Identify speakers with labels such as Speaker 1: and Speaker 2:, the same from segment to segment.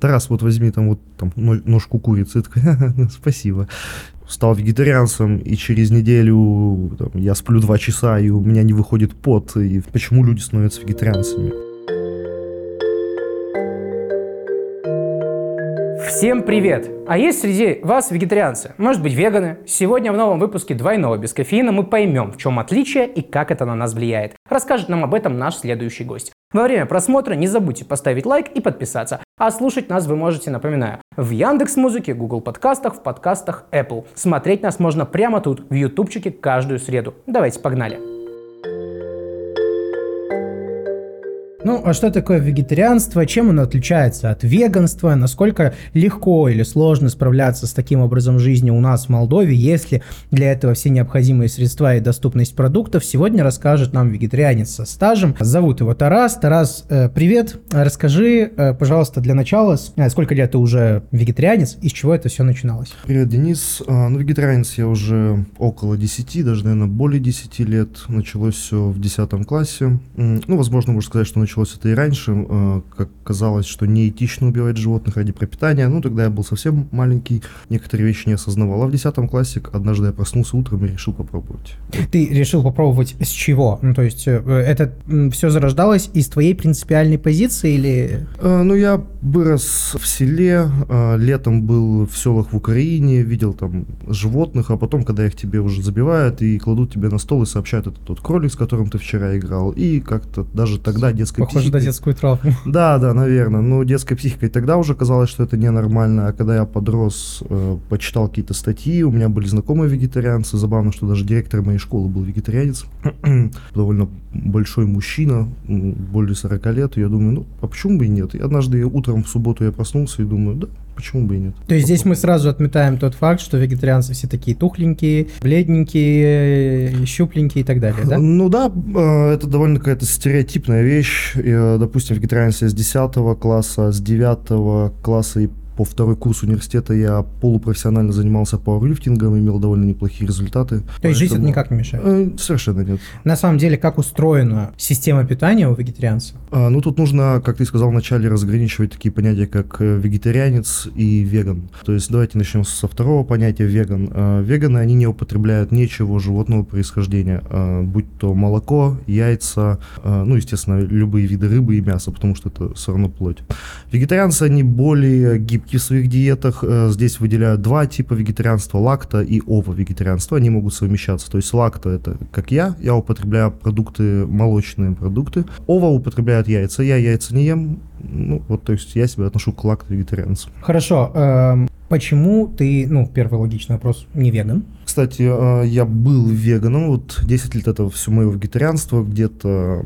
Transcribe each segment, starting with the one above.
Speaker 1: Тарас, вот возьми там вот там ножку курицы. Такой, спасибо. Стал вегетарианцем, и через неделю там, я сплю два часа, и у меня не выходит пот. И почему люди становятся вегетарианцами?
Speaker 2: Всем привет! А есть среди вас вегетарианцы? Может быть веганы? Сегодня в новом выпуске «Двойного без кофеина» мы поймем, в чем отличие и как это на нас влияет. Расскажет нам об этом наш следующий гость. Во время просмотра не забудьте поставить лайк и подписаться. А слушать нас вы можете, напоминаю, в Яндекс Музыке, Google подкастах, в подкастах Apple. Смотреть нас можно прямо тут, в ютубчике, каждую среду. Давайте погнали! Ну, а что такое вегетарианство? Чем оно отличается от веганства? Насколько легко или сложно справляться с таким образом жизни у нас в Молдове, если для этого все необходимые средства и доступность продуктов? Сегодня расскажет нам вегетарианец со стажем. Зовут его Тарас. Тарас, э, привет. Расскажи, э, пожалуйста, для начала, э, сколько лет ты уже вегетарианец и с чего это все начиналось?
Speaker 1: Привет, Денис. Ну, вегетарианец я уже около 10, даже, наверное, более 10 лет. Началось все в 10 классе. Ну, возможно, можно сказать, что началось это и раньше, э, как казалось, что неэтично убивать животных ради пропитания. Ну, тогда я был совсем маленький, некоторые вещи не осознавал. А в 10 классе однажды я проснулся утром и решил попробовать.
Speaker 2: Ты решил попробовать с чего? Ну, то есть, э, это все зарождалось из твоей принципиальной позиции или...
Speaker 1: Э, ну, я вырос в селе, летом был в селах в Украине, видел там животных, а потом, когда их тебе уже забивают и кладут тебе на стол и сообщают, это тот кролик, с которым ты вчера играл, и как-то даже тогда детская
Speaker 2: Похоже на детскую травму.
Speaker 1: Да, да, наверное. Но детской психикой тогда уже казалось, что это ненормально. А когда я подрос, э, почитал какие-то статьи, у меня были знакомые вегетарианцы. Забавно, что даже директор моей школы был вегетарианец. Довольно большой мужчина, более 40 лет. И я думаю, ну, а почему бы и нет? И однажды утром в субботу я проснулся и думаю, да, почему бы и нет.
Speaker 2: То есть здесь мы сразу отметаем тот факт, что вегетарианцы все такие тухленькие, бледненькие, щупленькие и так далее, да?
Speaker 1: Ну да, э, это довольно какая-то стереотипная вещь. Э, допустим, вегетарианцы с 10 класса, с 9 класса и по второй курс университета я полупрофессионально занимался пауэрлифтингом, имел довольно неплохие результаты. То
Speaker 2: поэтому... есть жизнь это никак не мешает? Э,
Speaker 1: совершенно нет.
Speaker 2: На самом деле, как устроена система питания у вегетарианца?
Speaker 1: А, ну, тут нужно, как ты сказал вначале, разграничивать такие понятия, как э, вегетарианец и веган. То есть давайте начнем со второго понятия веган. А, веганы, они не употребляют ничего животного происхождения, а, будь то молоко, яйца, а, ну, естественно, любые виды рыбы и мяса, потому что это все равно плоть. Вегетарианцы, они более гибкие в своих диетах. Э, здесь выделяют два типа вегетарианства, лакто и ово-вегетарианство. Они могут совмещаться. То есть лакто это как я, я употребляю продукты, молочные продукты. Ово употребляют яйца, я яйца не ем. Ну, вот, то есть я себя отношу к лакто-вегетарианцу.
Speaker 2: Хорошо. Эм, почему ты, ну, первый логичный вопрос, не веган?
Speaker 1: Кстати, э, я был веганом, вот 10 лет этого все моего вегетарианства, где-то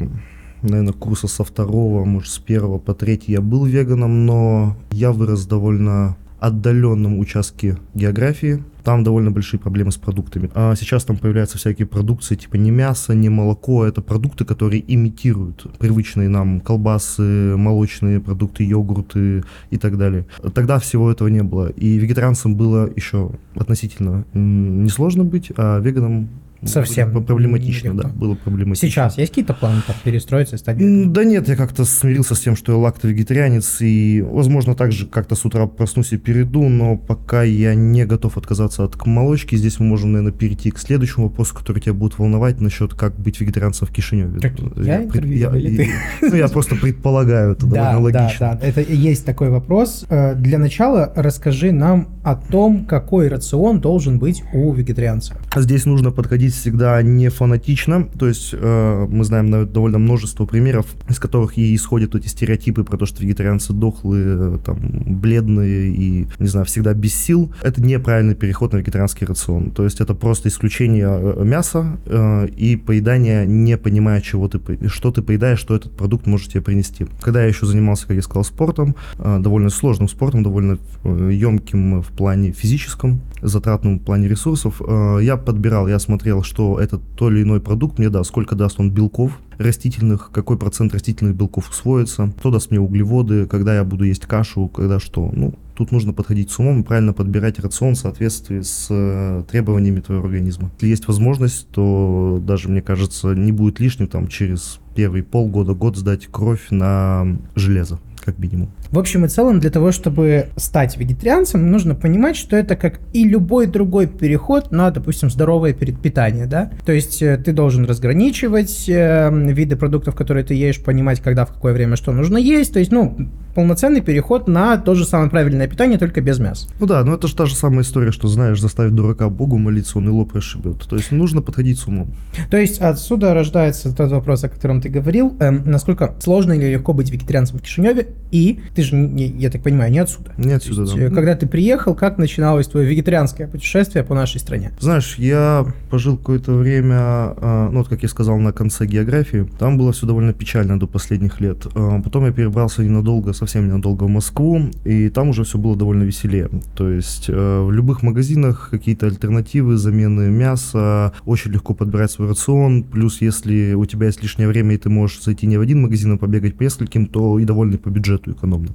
Speaker 1: наверное, курса со второго, может, с первого по третий я был веганом, но я вырос довольно отдаленном участке географии. Там довольно большие проблемы с продуктами. А сейчас там появляются всякие продукции, типа не мясо, не молоко. Это продукты, которые имитируют привычные нам колбасы, молочные продукты, йогурты и так далее. Тогда всего этого не было. И вегетарианцам было еще относительно несложно быть, а веганам
Speaker 2: Совсем.
Speaker 1: Проблематично, да, было проблематично.
Speaker 2: Сейчас есть какие-то планы там перестроиться и стать
Speaker 1: Да нет, я как-то смирился с тем, что я лакто-вегетарианец, и, возможно, также как-то с утра проснусь и перейду, но пока я не готов отказаться от молочки, здесь мы можем, наверное, перейти к следующему вопросу, который тебя будет волновать насчет, как быть вегетарианцем в Кишиневе.
Speaker 2: Как я, я, пред... я, я,
Speaker 1: ну, я просто предполагаю, это довольно логично.
Speaker 2: Да, да, это есть такой вопрос. Э, для начала расскажи нам о том, какой рацион должен быть у вегетарианца.
Speaker 1: Здесь нужно подходить всегда не фанатично, то есть э, мы знаем довольно множество примеров, из которых и исходят эти стереотипы про то, что вегетарианцы дохлые, там, бледные и, не знаю, всегда без сил. Это неправильный переход на вегетарианский рацион, то есть это просто исключение э, мяса э, и поедание, не понимая, чего ты, что ты поедаешь, что этот продукт может тебе принести. Когда я еще занимался, как я сказал, спортом, э, довольно сложным спортом, довольно э, емким в плане физическом, затратным в плане ресурсов, э, я подбирал, я смотрел, что этот то или иной продукт мне даст, сколько даст он белков растительных, какой процент растительных белков усвоится, кто даст мне углеводы, когда я буду есть кашу, когда что. Ну, тут нужно подходить с умом и правильно подбирать рацион в соответствии с э, требованиями твоего организма. Если есть возможность, то даже, мне кажется, не будет лишним там через первые полгода, год сдать кровь на железо как минимум.
Speaker 2: В общем и целом, для того, чтобы стать вегетарианцем, нужно понимать, что это как и любой другой переход на, допустим, здоровое питание, да? То есть э, ты должен разграничивать э, виды продуктов, которые ты ешь, понимать, когда, в какое время что нужно есть. То есть, ну, полноценный переход на то же самое правильное питание, только без мяса.
Speaker 1: Ну да, но это же та же самая история, что, знаешь, заставить дурака Богу молиться, он и лоб расшибет. То есть нужно подходить с умом.
Speaker 2: То есть отсюда рождается тот вопрос, о котором ты говорил, эм, насколько сложно или легко быть вегетарианцем в Кишиневе, и ты же, я так понимаю, не отсюда.
Speaker 1: Не отсюда,
Speaker 2: есть,
Speaker 1: да.
Speaker 2: Э, когда ты приехал, как начиналось твое вегетарианское путешествие по нашей стране?
Speaker 1: Знаешь, я пожил какое-то время, а, ну вот как я сказал, на конце географии, там было все довольно печально до последних лет. А, потом я перебрался ненадолго, совсем ненадолго в Москву, и там уже все было довольно веселее. То есть э, в любых магазинах какие-то альтернативы, замены мяса, очень легко подбирать свой рацион, плюс если у тебя есть лишнее время и ты можешь зайти не в один магазин, а побегать по нескольким, то и довольно по бюджету экономно.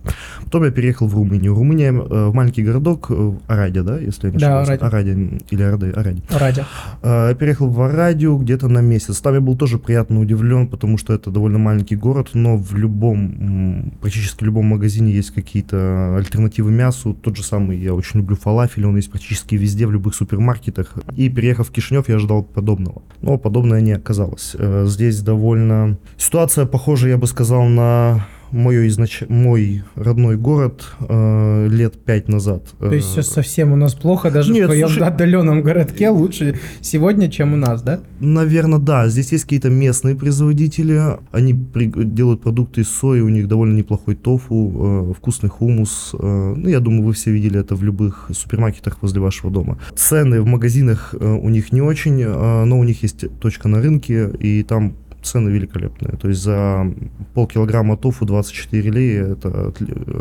Speaker 1: Потом я переехал в Румынию. Румыния, э, в маленький городок, э, Арадия, да, если я не
Speaker 2: да,
Speaker 1: ошибаюсь?
Speaker 2: Арадия.
Speaker 1: Арадия или Арадия? Арадия.
Speaker 2: Арадия.
Speaker 1: Я переехал в Арадию где-то на месяц. Там я был тоже приятно удивлен, потому что это довольно маленький город, но в любом, практически в любом магазине есть какие-то альтернативы мясу. Тот же самый, я очень люблю фалафель, он есть практически везде, в любых супермаркетах. И переехав в Кишинев, я ожидал подобного. Но подобное не оказалось. Э, здесь довольно... Ситуация похожа, я бы сказал, на мой, изнач... мой родной город э, лет пять назад.
Speaker 2: То есть все совсем у нас плохо, даже
Speaker 1: Нет,
Speaker 2: в твоем
Speaker 1: слушай...
Speaker 2: отдаленном городке лучше сегодня, чем у нас, да?
Speaker 1: Наверное, да. Здесь есть какие-то местные производители, они при... делают продукты из сои, у них довольно неплохой тофу, э, вкусный хумус. Э, ну, я думаю, вы все видели это в любых супермаркетах возле вашего дома. Цены в магазинах э, у них не очень, э, но у них есть точка на рынке, и там цены великолепные. То есть за полкилограмма тофу 24 лея это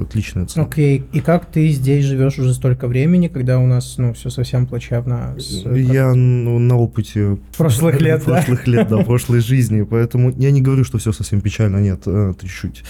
Speaker 1: отличная цена.
Speaker 2: Окей, okay. и как ты здесь живешь уже столько времени, когда у нас ну, все совсем плачевно?
Speaker 1: С, я ну, на опыте
Speaker 2: прошлых лет,
Speaker 1: прошлых лет, да, прошлой жизни, поэтому я не говорю, что все совсем печально, нет, э, ты чуть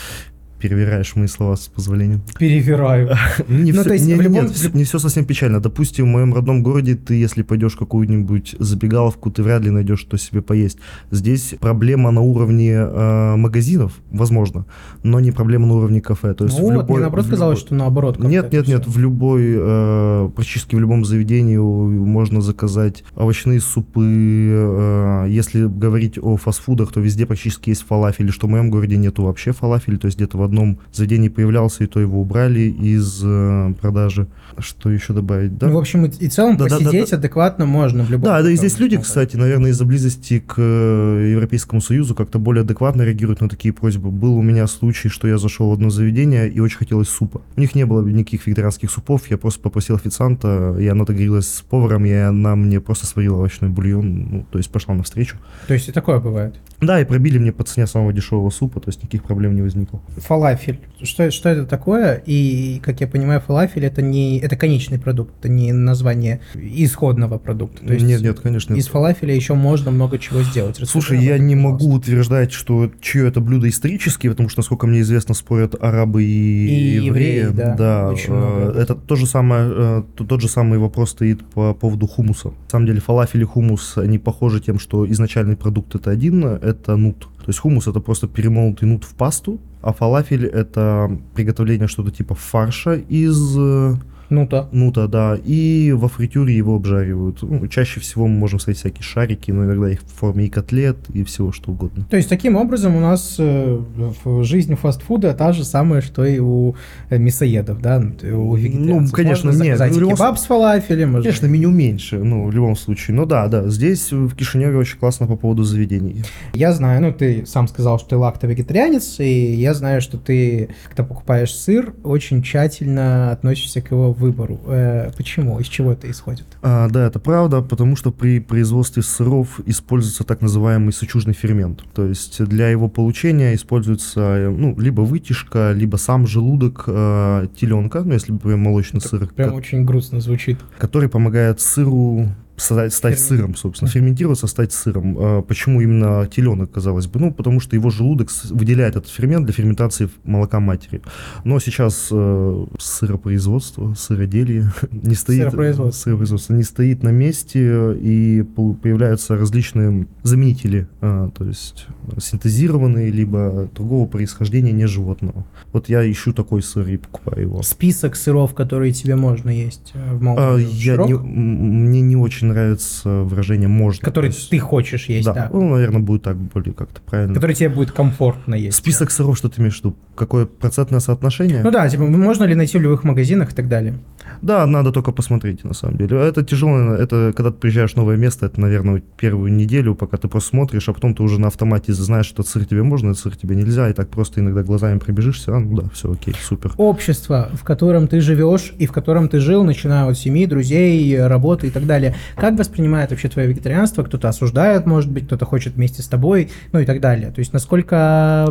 Speaker 1: перевираешь мои слова с позволения.
Speaker 2: Перевираю.
Speaker 1: не, ну, все, есть, не, любом... нет, не все совсем печально. Допустим, в моем родном городе ты, если пойдешь в какую-нибудь забегаловку, ты вряд ли найдешь что себе поесть. Здесь проблема на уровне э, магазинов, возможно, но не проблема на уровне кафе. То есть
Speaker 2: ну
Speaker 1: в
Speaker 2: вот,
Speaker 1: любой,
Speaker 2: мне наоборот казалось, что наоборот.
Speaker 1: Нет, нет, нет, в любой, э, практически в любом заведении можно заказать овощные супы. Э, если говорить о фастфудах, то везде практически есть фалафель, что в моем городе нету вообще фалафель, то есть где-то в одном заведении появлялся, и то его убрали из э, продажи. Что еще добавить? Да?
Speaker 2: Ну, в общем, и, и целом да, посидеть да, да, адекватно можно в любом
Speaker 1: Да, да, и здесь люди, кстати, наверное, из-за близости к э, Европейскому Союзу как-то более адекватно реагируют на такие просьбы. Был у меня случай, что я зашел в одно заведение и очень хотелось супа. У них не было никаких вегетарианских супов, я просто попросил официанта, и она договорилась с поваром, и она мне просто сварила овощной бульон, ну, то есть пошла навстречу.
Speaker 2: То есть и такое бывает?
Speaker 1: Да, и пробили мне по цене самого дешевого супа, то есть никаких проблем не возникло.
Speaker 2: Фалафель. Что, что это такое? И, как я понимаю, фалафель это не это конечный продукт, это не название исходного продукта. То есть
Speaker 1: нет, нет, конечно.
Speaker 2: Из фалафеля еще можно много чего сделать.
Speaker 1: Расскажи Слушай, я не могу утверждать, что чье это блюдо исторически, потому что, насколько мне известно, спорят арабы и,
Speaker 2: и
Speaker 1: евреи.
Speaker 2: евреи да,
Speaker 1: да э, это то же самое, э, тот же самый вопрос стоит по поводу хумуса. На самом деле фалафель и хумус, они похожи тем, что изначальный продукт это один, это нут. То есть хумус это просто перемолотый нут в пасту, а фалафель это приготовление что-то типа фарша из э,
Speaker 2: Нута.
Speaker 1: Нута, да. И во фритюре его обжаривают. Ну, чаще всего мы можем встретить всякие шарики, но иногда их в форме и котлет, и всего что угодно.
Speaker 2: То есть таким образом у нас э, в жизни фастфуда та же самая, что и у э, мясоедов, да, у вегетарианцев.
Speaker 1: Ну, конечно,
Speaker 2: можно
Speaker 1: нет.
Speaker 2: Ну, кебаб с фалафелем. Можно...
Speaker 1: Конечно, меню меньше, ну, в любом случае. Но да, да, здесь в Кишиневе очень классно по поводу заведений.
Speaker 2: Я знаю, ну, ты сам сказал, что ты лакто-вегетарианец, и я знаю, что ты, когда покупаешь сыр, очень тщательно относишься к его выбору. Э, почему? Из чего это исходит?
Speaker 1: А, да, это правда, потому что при производстве сыров используется так называемый сычужный фермент. То есть для его получения используется ну, либо вытяжка, либо сам желудок э, теленка, ну если прям молочный
Speaker 2: это
Speaker 1: сыр.
Speaker 2: Прям очень грустно звучит.
Speaker 1: Который помогает сыру стать, стать сыром, собственно, ферментироваться, стать сыром. А почему именно теленок, казалось бы? Ну, потому что его желудок выделяет этот фермент для ферментации молока матери. Но сейчас э, сыропроизводство, сыроделие не стоит,
Speaker 2: сыропроизводство.
Speaker 1: сыропроизводство не стоит на месте, и появляются различные заменители, э, то есть синтезированные, либо другого происхождения, не животного. Вот я ищу такой сыр и покупаю его.
Speaker 2: Список сыров, которые тебе можно есть э, в
Speaker 1: а, я не, Мне не очень нравится выражение «можно».
Speaker 2: Который есть, ты хочешь есть, да.
Speaker 1: да. Ну, наверное, будет так более как-то правильно.
Speaker 2: Который тебе будет комфортно есть.
Speaker 1: Список сыров, что ты имеешь в виду? Какое процентное соотношение?
Speaker 2: Ну да, типа, можно ли найти в любых магазинах и так далее.
Speaker 1: Да, надо только посмотреть, на самом деле. Это тяжело, это когда ты приезжаешь в новое место, это, наверное, первую неделю, пока ты просто смотришь, а потом ты уже на автомате знаешь, что сыр тебе можно, сыр тебе нельзя, и так просто иногда глазами пробежишься, а, ну да, все окей, супер.
Speaker 2: Общество, в котором ты живешь и в котором ты жил, начиная от семьи, друзей, работы и так далее. Как воспринимает вообще твое вегетарианство? Кто-то осуждает, может быть, кто-то хочет вместе с тобой, ну и так далее. То есть насколько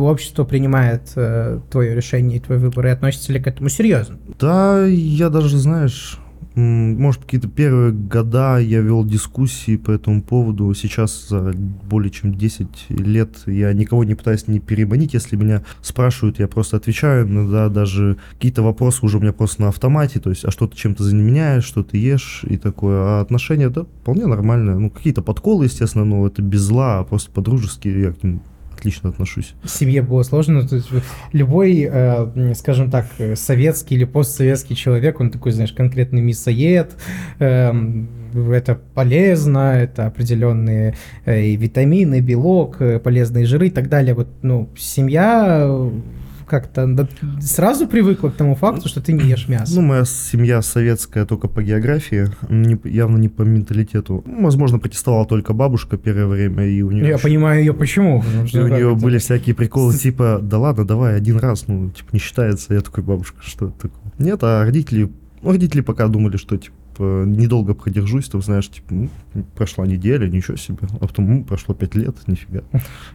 Speaker 2: общество принимает э, твое решение и твой выбор и относится ли к этому серьезно?
Speaker 1: Да, я даже, знаешь, может, какие-то первые года я вел дискуссии по этому поводу. Сейчас за более чем 10 лет я никого не пытаюсь не переманить. Если меня спрашивают, я просто отвечаю. Иногда даже какие-то вопросы уже у меня просто на автомате. То есть, а что ты чем-то заменяешь, что ты ешь и такое. А отношения, да, вполне нормальные. Ну, какие-то подколы, естественно, но это без зла, а просто по-дружески я к ним отлично отношусь.
Speaker 2: Семье было сложно. То есть любой, э, скажем так, советский или постсоветский человек, он такой, знаешь, конкретный мясоед, э, это полезно, это определенные э, витамины, белок, э, полезные жиры и так далее. Вот, ну, семья как-то сразу привыкла к тому факту, что ты не ешь мясо.
Speaker 1: Ну, моя семья советская только по географии, не, явно не по менталитету. Возможно, протестовала только бабушка первое время, и у нее...
Speaker 2: Я понимаю ее почему.
Speaker 1: И у нее были всякие приколы, типа, да ладно, давай один раз, ну, типа, не считается. Я такой, бабушка, что это такое? Нет, а родители, ну, родители пока думали, что, типа, типа, недолго продержусь, там, знаешь, типа, ну, прошла неделя, ничего себе, а потом, ну, прошло пять лет, нифига.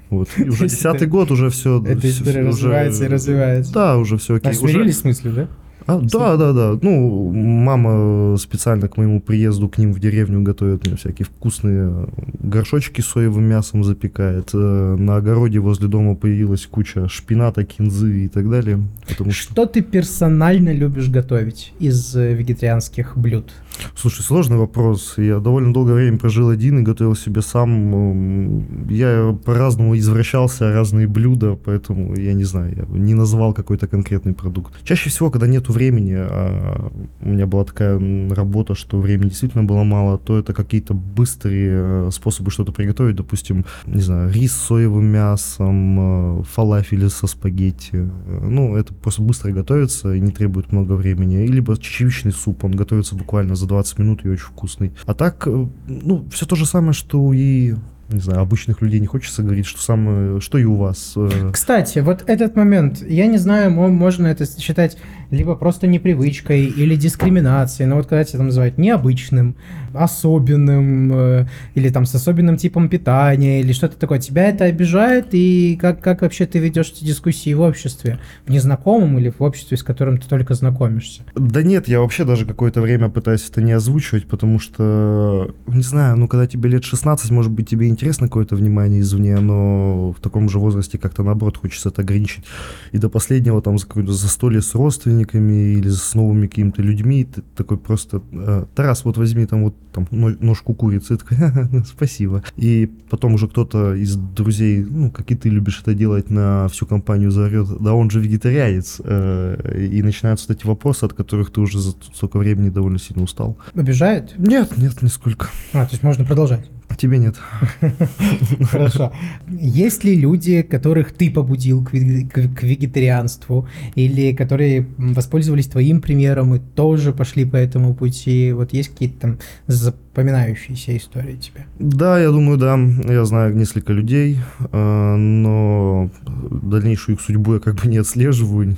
Speaker 1: Вот, и уже десятый год уже все...
Speaker 2: Эта история развивается и развивается.
Speaker 1: Да, уже все окей. А
Speaker 2: смирились в смысле, да?
Speaker 1: А, да, да, да. Ну, мама специально к моему приезду к ним в деревню готовит мне всякие вкусные горшочки с соевым мясом запекает. Э, на огороде возле дома появилась куча шпината, кинзы и так далее.
Speaker 2: Потому что... что ты персонально любишь готовить из э, вегетарианских блюд?
Speaker 1: Слушай, сложный вопрос. Я довольно долгое время прожил один и готовил себе сам. Я по-разному извращался, разные блюда, поэтому я не знаю, я не назвал какой-то конкретный продукт. Чаще всего, когда нету времени, а у меня была такая работа, что времени действительно было мало, то это какие-то быстрые э, способы что-то приготовить, допустим, не знаю, рис с соевым мясом, э, фалафели со спагетти. Ну, это просто быстро готовится и не требует много времени. Либо чечевичный суп, он готовится буквально за 20 минут и очень вкусный. А так, э, ну, все то же самое, что и не знаю, обычных людей не хочется говорить, что самое, что и у вас.
Speaker 2: Кстати, вот этот момент, я не знаю, можно это считать либо просто непривычкой или дискриминацией. Но вот когда тебя там называют необычным, особенным, э, или там с особенным типом питания, или что-то такое, тебя это обижает, и как, как вообще ты ведешь эти дискуссии в обществе? В незнакомом или в обществе, с которым ты только знакомишься?
Speaker 1: Да нет, я вообще даже какое-то время пытаюсь это не озвучивать, потому что, не знаю, ну когда тебе лет 16, может быть, тебе интересно какое-то внимание извне, но в таком же возрасте как-то наоборот хочется это ограничить. И до последнего там за какое-то застолье с родственниками, родственниками или с новыми какими-то людьми, ты такой просто, «Э, Тарас, вот возьми там вот там ножку курицы, такой, ну, спасибо. И потом уже кто-то из друзей, ну, как и ты любишь это делать, на всю компанию заорет, да он же вегетарианец, э, и начинаются эти вопросы, от которых ты уже за столько времени довольно сильно устал.
Speaker 2: Обижает?
Speaker 1: Нет, нет, нисколько.
Speaker 2: А, то есть можно продолжать?
Speaker 1: Тебе нет.
Speaker 2: Хорошо. Есть ли люди, которых ты побудил к, к вегетарианству, или которые воспользовались твоим примером и тоже пошли по этому пути? Вот есть какие-то там запоминающиеся истории тебе?
Speaker 1: Да, я думаю, да. Я знаю несколько людей, э, но дальнейшую их судьбу я как бы не отслеживаю,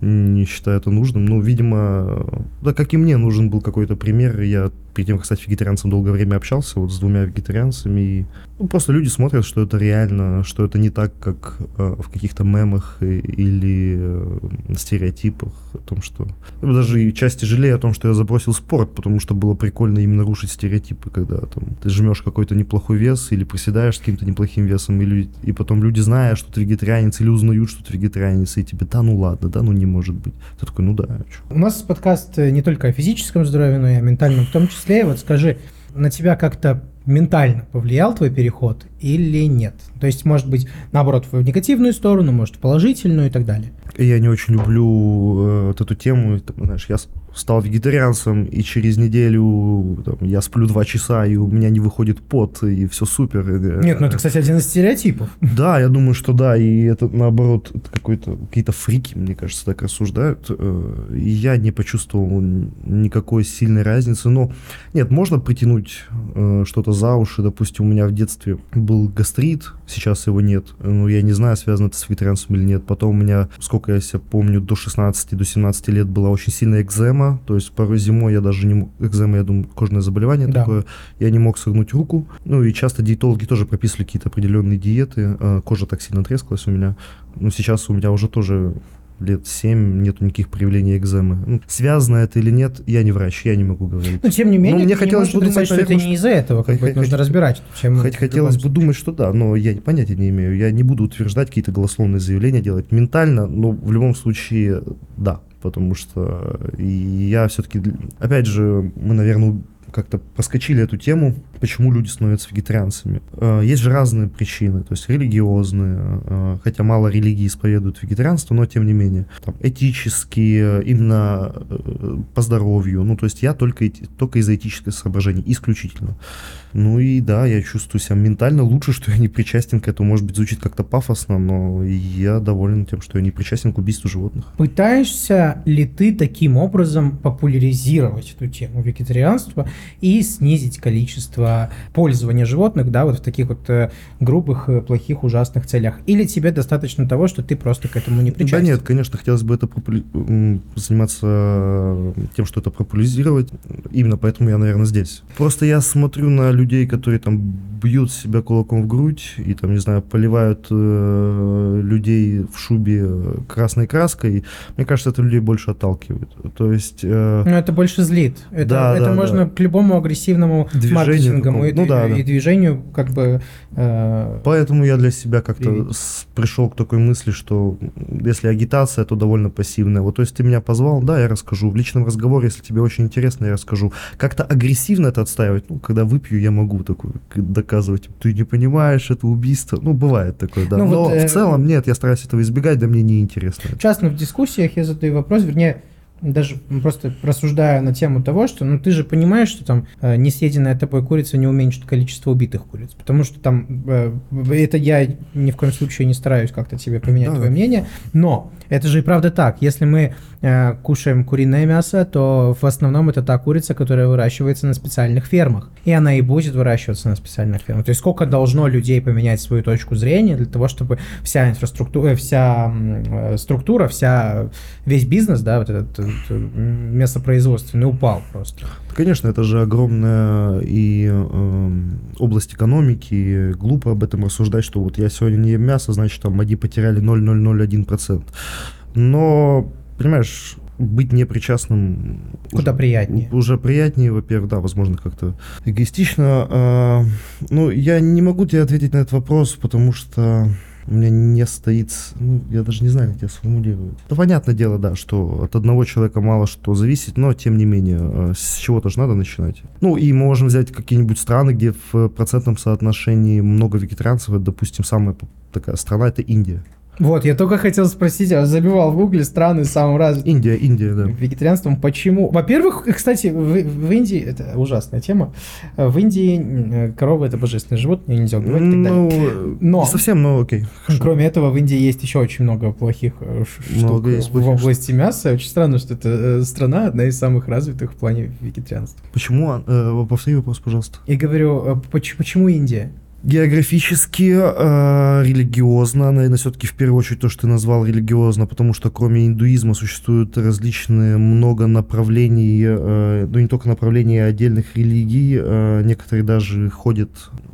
Speaker 1: не считаю это нужным. Ну, видимо, да, как и мне нужен был какой-то пример, я перед тем, как стать вегетарианцем, долгое время общался вот с двумя вегетарианцами, и ну, просто люди смотрят, что это реально, что это не так, как э, в каких-то мемах и, или э, стереотипах о том, что... Я даже и части жалею о том, что я забросил спорт, потому что было прикольно именно рушить стереотипы, когда там, ты жмешь какой-то неплохой вес или приседаешь с каким-то неплохим весом, или, и потом люди, зная, что ты вегетарианец, или узнают, что ты вегетарианец, и тебе, да ну ладно, да ну не может быть. Ты такой, ну да, а чё?
Speaker 2: У нас подкаст э, не только о физическом здоровье, но и о ментальном в том числе. Вот скажи, на тебя как-то ментально повлиял твой переход или нет? То есть, может быть, наоборот, в негативную сторону, может, в положительную и так далее.
Speaker 1: Я не очень люблю э, вот эту тему, там, знаешь, я стал вегетарианцем, и через неделю там, я сплю два часа, и у меня не выходит пот, и все супер. Э,
Speaker 2: Нет, ну это, кстати, один из стереотипов.
Speaker 1: Да, я думаю, что да, и это наоборот это какой-то какие-то фрики, мне кажется, так рассуждают. э, И я не почувствовал никакой сильной разницы. Но нет, можно притянуть э, что-то за уши. Допустим, у меня в детстве был гастрит, сейчас его нет. Ну, я не знаю, связано это с вегетарианством или нет. Потом у меня, сколько я себя помню, до 16, до 17 лет была очень сильная экзема. То есть порой зимой я даже не мог... Экзема, я думаю, кожное заболевание
Speaker 2: Да.
Speaker 1: такое. Я не мог согнуть руку. Ну и часто диетологи тоже прописывали какие-то определенные диеты. А, Кожа так сильно трескалась у меня. Ну сейчас у меня уже тоже лет 7 нету никаких проявлений экземы. Ну, связано это или нет, я не врач, я не могу говорить.
Speaker 2: Но, тем не менее,
Speaker 1: Ну, мне хотелось бы
Speaker 2: отрицать,
Speaker 1: думать,
Speaker 2: что это не из-за этого. Как бы это нужно разбирать. Чем
Speaker 1: Хоть хотелось бы думать, что да, но я понятия не имею. Я не буду утверждать какие-то голословные заявления делать ментально, но в любом случае да, потому что и я все-таки, опять же, мы, наверное, как-то проскочили эту тему, почему люди становятся вегетарианцами. Э, Есть же разные причины, то есть религиозные, э, хотя мало религий исповедуют вегетарианство, но тем не менее, там, этические, именно э, по здоровью, ну то есть я только, только из-за этических соображений, исключительно. Ну и да, я чувствую себя ментально лучше, что я не причастен к этому. Может быть, звучит как-то пафосно, но я доволен тем, что я не причастен к убийству животных.
Speaker 2: Пытаешься ли ты таким образом популяризировать эту тему вегетарианства и снизить количество пользования животных, да, вот в таких вот э, грубых, э, плохих, ужасных целях? Или тебе достаточно того, что ты просто к этому не причастен?
Speaker 1: Да нет, конечно, хотелось бы это попули- заниматься э, тем, что это популяризировать. Именно поэтому я, наверное, здесь. Просто я смотрю на людей, которые там бьют себя кулаком в грудь и там, не знаю, поливают э, людей в шубе красной краской. Мне кажется, это людей больше отталкивает. То есть... э,
Speaker 2: Ну, это больше злит. Это,
Speaker 1: Да,
Speaker 2: это
Speaker 1: да,
Speaker 2: можно
Speaker 1: да.
Speaker 2: к любому агрессивному
Speaker 1: Движению
Speaker 2: маркетинговому и.
Speaker 1: Ну да,
Speaker 2: и
Speaker 1: да.
Speaker 2: движению как бы... э,
Speaker 1: Поэтому я для себя как-то пришел к такой мысли, что если агитация, то довольно пассивная. Вот, то есть ты меня позвал, да, я расскажу. В личном разговоре, если тебе очень интересно, я расскажу. Как-то агрессивно это отстаивать, ну, когда выпью, я могу такой доказывать. Ты не понимаешь, это убийство. Ну, бывает такое, да.
Speaker 2: Ну,
Speaker 1: Но
Speaker 2: вот, э,
Speaker 1: в целом, нет, я стараюсь этого избегать, да мне не интересно.
Speaker 2: часто в дискуссиях я задаю вопрос, вернее, даже просто рассуждаю на тему того, что ну ты же понимаешь, что там э, несъеденная тобой курица не уменьшит количество убитых куриц, потому что там э, это я ни в коем случае не стараюсь как-то тебе поменять
Speaker 1: Да.
Speaker 2: твое мнение, но это же и правда так. Если мы кушаем куриное мясо, то в основном это та курица, которая выращивается на специальных фермах, и она и будет выращиваться на специальных фермах. То есть сколько должно людей поменять свою точку зрения для того, чтобы вся инфраструктура, вся м, э, структура, вся весь бизнес, да, вот этот, э, м, мясопроизводственный упал просто.
Speaker 1: Конечно, это же огромная и эм, область экономики. Глупо об этом рассуждать, что вот я сегодня не ем мясо, значит, там мои потеряли 0,001%. Но, понимаешь, быть непричастным
Speaker 2: Куда
Speaker 1: уже-
Speaker 2: приятнее.
Speaker 1: Уже приятнее, во-первых, да, возможно, как-то эгоистично. А, ну, я не могу тебе ответить на этот вопрос, потому что у меня не стоит, ну, я даже не знаю, как тебя сформулировать. Да, понятное дело, да, что от одного человека мало что зависит, но, тем не менее, э, с чего-то же надо начинать. Ну, и мы можем взять какие-нибудь страны, где в процентном соотношении много вегетарианцев, Это, допустим, самая такая страна, это Индия.
Speaker 2: Вот, я только хотел спросить, я забивал в гугле страны самым развитым
Speaker 1: Индия, Индия, да.
Speaker 2: вегетарианством. Почему? Во-первых, кстати, в, в Индии, это ужасная тема, в Индии э, корова это божественное животное, нельзя убивать и так далее.
Speaker 1: Ну,
Speaker 2: Но-
Speaker 1: не совсем, но окей. хорошо.
Speaker 2: Кроме этого, в Индии есть еще очень много плохих э, штук
Speaker 1: есть
Speaker 2: в области мяса. Очень странно, что это э, страна одна из самых развитых в плане вегетарианства.
Speaker 1: Почему? а, повтори вопрос, пожалуйста.
Speaker 2: И говорю, поч- почему Индия?
Speaker 1: Географически, э, религиозно, наверное, все-таки в первую очередь то, что ты назвал религиозно, потому что кроме индуизма существуют различные много направлений, э, ну не только направлений а отдельных религий, э, некоторые даже ходят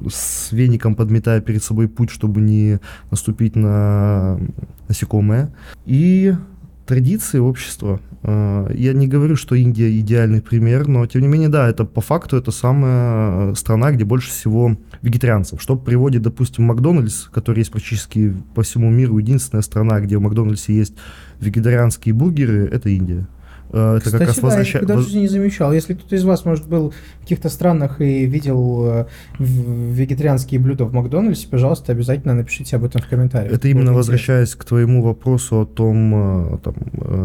Speaker 1: с веником, подметая перед собой путь, чтобы не наступить на насекомое. И традиции общества. Э, я не говорю, что Индия идеальный пример, но тем не менее, да, это по факту это самая страна, где больше всего вегетарианцев. Что приводит, допустим, Макдональдс, который есть практически по всему миру, единственная страна, где в Макдональдсе есть вегетарианские бургеры, это Индия.
Speaker 2: Э, это Кстати, как раз да, возвраща... я никогда в не замечал. Если кто-то из вас, может, был в каких-то странах и видел э, вегетарианские блюда в Макдональдсе, пожалуйста, обязательно напишите об этом в комментариях.
Speaker 1: Это именно возвращаясь к твоему вопросу о том, э, там,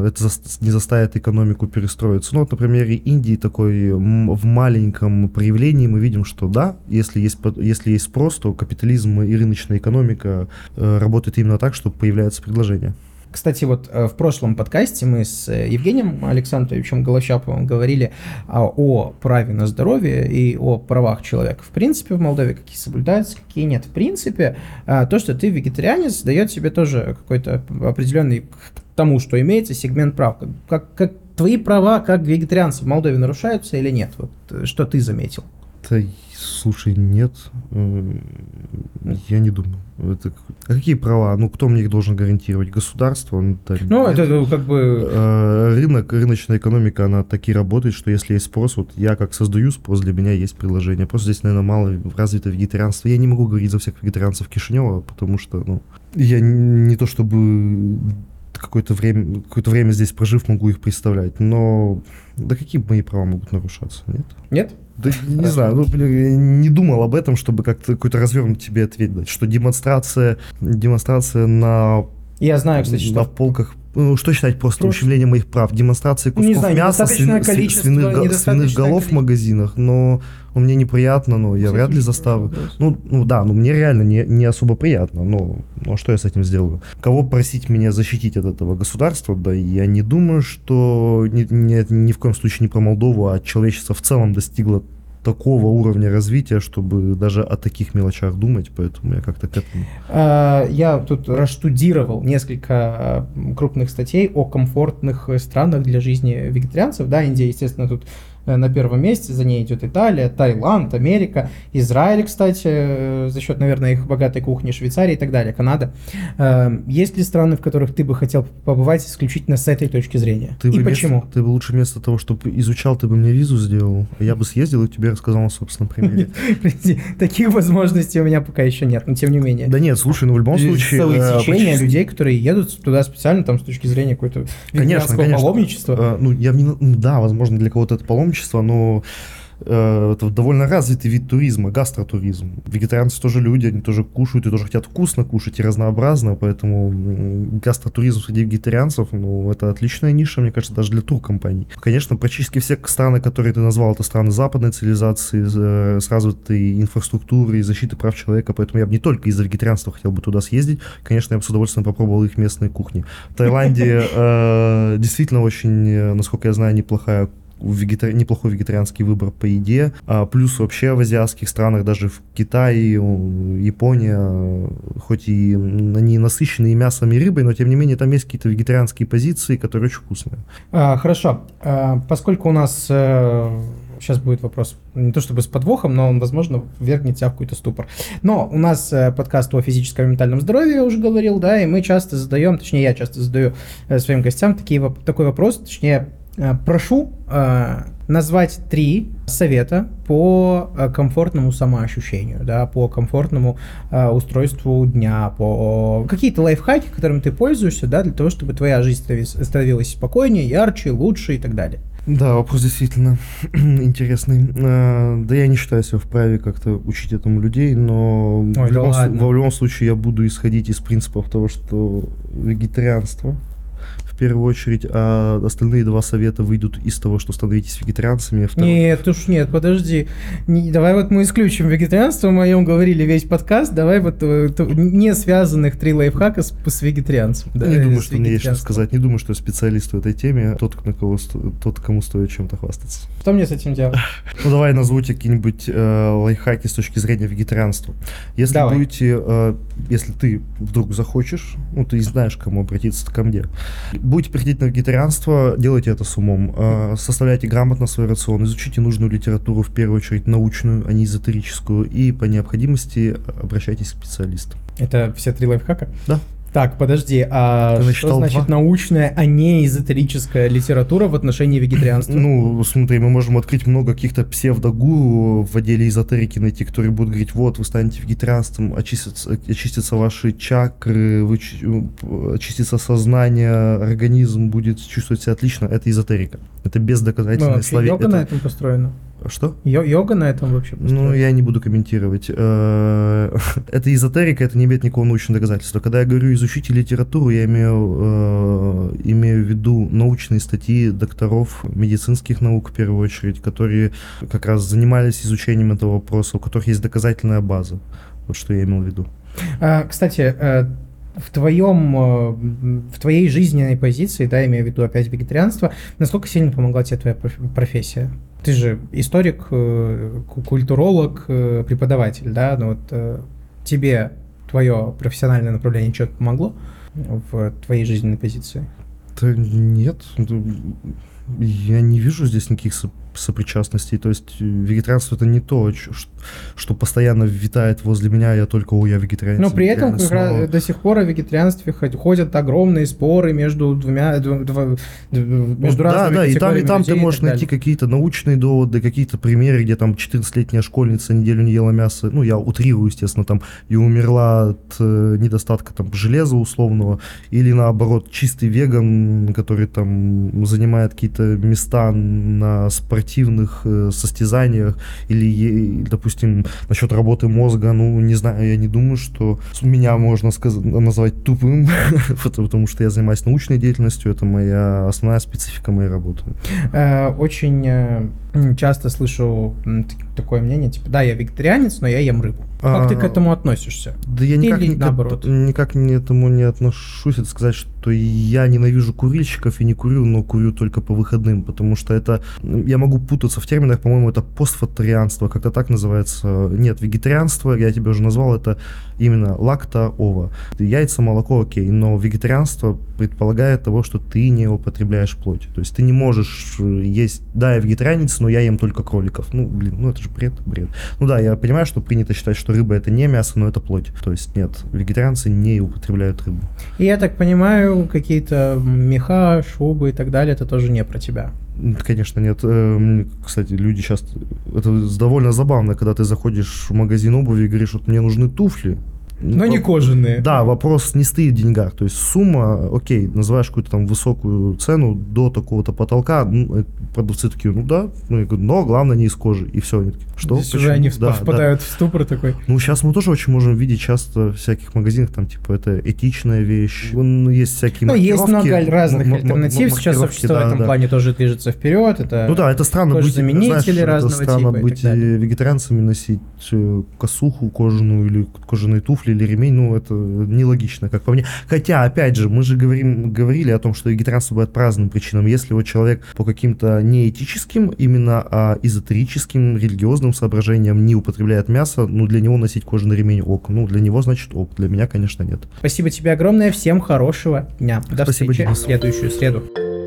Speaker 1: это не заставит экономику перестроиться. Ну, вот на примере Индии такой в маленьком проявлении мы видим, что да, если есть, если есть спрос, то капитализм и рыночная экономика работают именно так, что появляется предложение.
Speaker 2: Кстати, вот э, в прошлом подкасте мы с э, Евгением Александровичем Голощаповым говорили а, о праве на здоровье и о правах человека. В принципе, в Молдове какие соблюдаются, какие нет. В принципе, а, то, что ты вегетарианец, дает себе тоже какой-то определенный к тому, что имеется сегмент прав. Как, как твои права как вегетарианца в Молдове нарушаются или нет? Вот э, что ты заметил?
Speaker 1: Да, слушай, нет. Я не думаю. Это, а какие права? Ну, кто мне их должен гарантировать? Государство?
Speaker 2: Ну, ну это ну, как бы...
Speaker 1: А, рынок, рыночная экономика, она таки работает, что если есть спрос, вот я как создаю спрос, для меня есть предложение. Просто здесь, наверное, мало развито вегетарианство. Я не могу говорить за всех вегетарианцев Кишинева, потому что, ну, я не то чтобы какое-то время, какое-то время здесь прожив, могу их представлять. Но да какие мои права могут нарушаться? Нет?
Speaker 2: Нет?
Speaker 1: Да, не знаю, ну, я не думал об этом, чтобы как-то какой-то развернут тебе ответ дать, что демонстрация, демонстрация на
Speaker 2: я знаю, кстати,
Speaker 1: что... На полках ну, что считать просто, просто ущемлением моих прав? Демонстрации кусков не знаю, мяса, свин, свиных, свиных голов в магазинах, но ну, мне неприятно, но я вряд ли заставлю. Ну, ну да, ну мне реально не, не особо приятно, но ну, а что я с этим сделаю? Кого просить меня защитить от этого государства? Да я не думаю, что ни, ни, ни в коем случае не про Молдову, а человечество в целом достигло такого уровня развития, чтобы даже о таких мелочах думать, поэтому я как-то к этому...
Speaker 2: А, я тут раштудировал несколько а, крупных статей о комфортных странах для жизни вегетарианцев. Да, Индия, естественно, тут на первом месте, за ней идет Италия, Таиланд, Америка, Израиль, кстати, э, за счет, наверное, их богатой кухни, Швейцария и так далее, Канада. Э, есть ли страны, в которых ты бы хотел побывать исключительно с этой точки зрения?
Speaker 1: Ты
Speaker 2: и
Speaker 1: бы
Speaker 2: почему?
Speaker 1: Вместо, ты бы лучше вместо того, чтобы изучал, ты бы мне визу сделал, а я бы съездил и тебе рассказал на собственном примере.
Speaker 2: Таких возможностей у меня пока еще нет, но тем не менее.
Speaker 1: Да нет, слушай, ну в любом случае...
Speaker 2: Целое течение людей, которые едут туда специально там с точки зрения какой-то
Speaker 1: конечно, конечно. паломничества. Ну, я не... Ну да, возможно, для кого-то это паломничество, паломничество, но э, это довольно развитый вид туризма, гастротуризм. Вегетарианцы тоже люди, они тоже кушают и тоже хотят вкусно кушать и разнообразно, поэтому гастротуризм среди вегетарианцев, ну, это отличная ниша, мне кажется, даже для туркомпаний. Конечно, практически все страны, которые ты назвал, это страны западной цивилизации, э, с развитой инфраструктурой и защиты прав человека, поэтому я бы не только из-за вегетарианства хотел бы туда съездить, конечно, я бы с удовольствием попробовал их местные кухни. В Таиланде э, действительно очень, насколько я знаю, неплохая вегетари... неплохой вегетарианский выбор по еде. А плюс вообще в азиатских странах, даже в Китае, Япония, хоть и они насыщенные мясом и рыбой, но тем не менее там есть какие-то вегетарианские позиции, которые очень вкусные.
Speaker 2: А, хорошо. А, поскольку у нас э, сейчас будет вопрос не то чтобы с подвохом, но он, возможно, вергнет тебя в какой-то ступор. Но у нас э, подкаст о физическом и ментальном здоровье, я уже говорил, да, и мы часто задаем, точнее, я часто задаю э, своим гостям такие, такой вопрос, точнее, прошу э, назвать три совета по э, комфортному самоощущению, да, по комфортному э, устройству дня, по какие-то лайфхаки, которыми ты пользуешься, да, для того, чтобы твоя жизнь становилась спокойнее, ярче, лучше и так далее.
Speaker 1: Да, вопрос действительно интересный. Да я не считаю себя вправе как-то учить этому людей, но Ой, в, любом, да в любом случае я буду исходить из принципов того, что вегетарианство первую очередь, а остальные два совета выйдут из того, что становитесь вегетарианцами.
Speaker 2: Второй... Нет, уж нет, подожди. Не, давай вот мы исключим вегетарианство, мы о нем говорили весь подкаст, давай вот э, не связанных три лайфхака с, с вегетарианцем.
Speaker 1: Да, не думаю, что мне есть что сказать, не думаю, что я специалист в этой теме, тот, на кого, тот кому стоит чем-то хвастаться.
Speaker 2: Что мне с этим делать?
Speaker 1: Ну давай назову тебе какие-нибудь э, лайфхаки с точки зрения вегетарианства. Если давай. будете, э, если ты вдруг захочешь, ну ты знаешь, к кому обратиться, ко мне. Будете приходить на вегетарианство, делайте это с умом. Э, составляйте грамотно свой рацион, изучите нужную литературу, в первую очередь научную, а не эзотерическую, и по необходимости обращайтесь к специалистам.
Speaker 2: Это все три лайфхака?
Speaker 1: Да.
Speaker 2: Так, подожди, а Ты что значит два? научная, а не эзотерическая литература в отношении вегетарианства?
Speaker 1: Ну, смотри, мы можем открыть много каких-то псевдогуру в отделе эзотерики найти, которые будут говорить, вот, вы станете вегетарианством, очистятся, очистятся ваши чакры, вы, очистится сознание, организм будет чувствовать себя отлично. Это эзотерика. Это бездоказательное ну,
Speaker 2: слове. Йога это... на этом построена.
Speaker 1: Что?
Speaker 2: Йо йога на этом вообще
Speaker 1: построена. Ну, я не буду комментировать. Э, это эзотерика, это не имеет никакого научного доказательства. Когда я говорю изучите литературу, я имею, э, имею в виду научные статьи докторов медицинских наук, в первую очередь, которые как раз занимались изучением этого вопроса, у которых есть доказательная база. Вот что я имел в виду.
Speaker 2: А, кстати, э, в твоем, в твоей жизненной позиции, да, имею в виду опять вегетарианство, насколько сильно помогла тебе твоя профессия? Ты же историк, э, культуролог, э, преподаватель, да? Ну вот э, тебе твое профессиональное направление что-то помогло в твоей жизненной позиции?
Speaker 1: Да нет, ну, я не вижу здесь никаких сопричастностей. То есть э, вегетарианство это не то, что постоянно витает возле меня, я только, о, я вегетарианец.
Speaker 2: Но при этом как раз до сих пор о вегетарианстве ходят огромные споры между двумя, два, между
Speaker 1: ну, Да, да, и там, и там ты можешь найти какие-то научные доводы, какие-то примеры, где там 14-летняя школьница неделю не ела мясо, ну, я утрирую, естественно, там, и умерла от э, недостатка там железа условного, или наоборот, чистый веган, который там занимает какие-то места на спортивных э, состязаниях или, допустим, насчет работы мозга, ну, не знаю, я не думаю, что меня можно сказать, назвать тупым, потому что я занимаюсь научной деятельностью, это моя основная специфика моей работы.
Speaker 2: Э, очень э, часто слышу такое мнение, типа, да, я вегетарианец, но я ем рыбу. Как а, ты к этому относишься?
Speaker 1: Да я никак, Или наоборот? никак не этому не отношусь. Это сказать, что я ненавижу курильщиков и не курю, но курю только по выходным, потому что это... Я могу путаться в терминах, по-моему, это постфатарианство, как-то так называется. Нет, вегетарианство, я тебе уже назвал, это именно лакта-ова. Яйца, молоко, окей, но вегетарианство предполагает того, что ты не употребляешь плоть. То есть ты не можешь э, есть... Да, я вегетарианец, но я ем только кроликов. Ну, блин, ну это же бред, бред. Ну да, я понимаю, что принято считать, что рыба это не мясо, но это плоть. То есть нет, вегетарианцы не употребляют рыбу.
Speaker 2: И я так понимаю, какие-то меха, шубы и так далее, это тоже не про тебя.
Speaker 1: Конечно, нет. Эм, кстати, люди сейчас... Это довольно забавно, когда ты заходишь в магазин обуви и говоришь, вот мне нужны туфли.
Speaker 2: Но не кожаные.
Speaker 1: Да, вопрос не стоит в деньгах. То есть сумма, окей, называешь какую-то там высокую цену до такого-то потолка, ну, э, продавцы такие, ну да, ну, я говорю, но главное не из кожи. И все. Они такие, что?
Speaker 2: Здесь Почему? уже они да, впадают да. в ступор такой.
Speaker 1: Ну, сейчас мы тоже очень можем видеть часто в всяких магазинах, там, типа, это этичная вещь. Ну, есть всякие
Speaker 2: Ну, есть много разных альтернатив. Сейчас общество да, в этом да. плане тоже движется вперед. Это
Speaker 1: ну да, это странно быть,
Speaker 2: знаешь, разного
Speaker 1: это странно типа быть вегетарианцами, носить э, косуху кожаную или кожаные туфли или ремень. Ну, это нелогично, как по мне. Хотя, опять же, мы же говорим, говорили о том, что вегетарианство бывает по разным причинам. Если вот человек по каким-то не этическим, именно а эзотерическим, религиозным соображениям не употребляет мясо, ну, для него носить кожаный ремень ок. Ну, для него, значит, ок. Для меня, конечно, нет.
Speaker 2: Спасибо тебе огромное. Всем хорошего дня. До Спасибо встречи тебе. в следующую среду.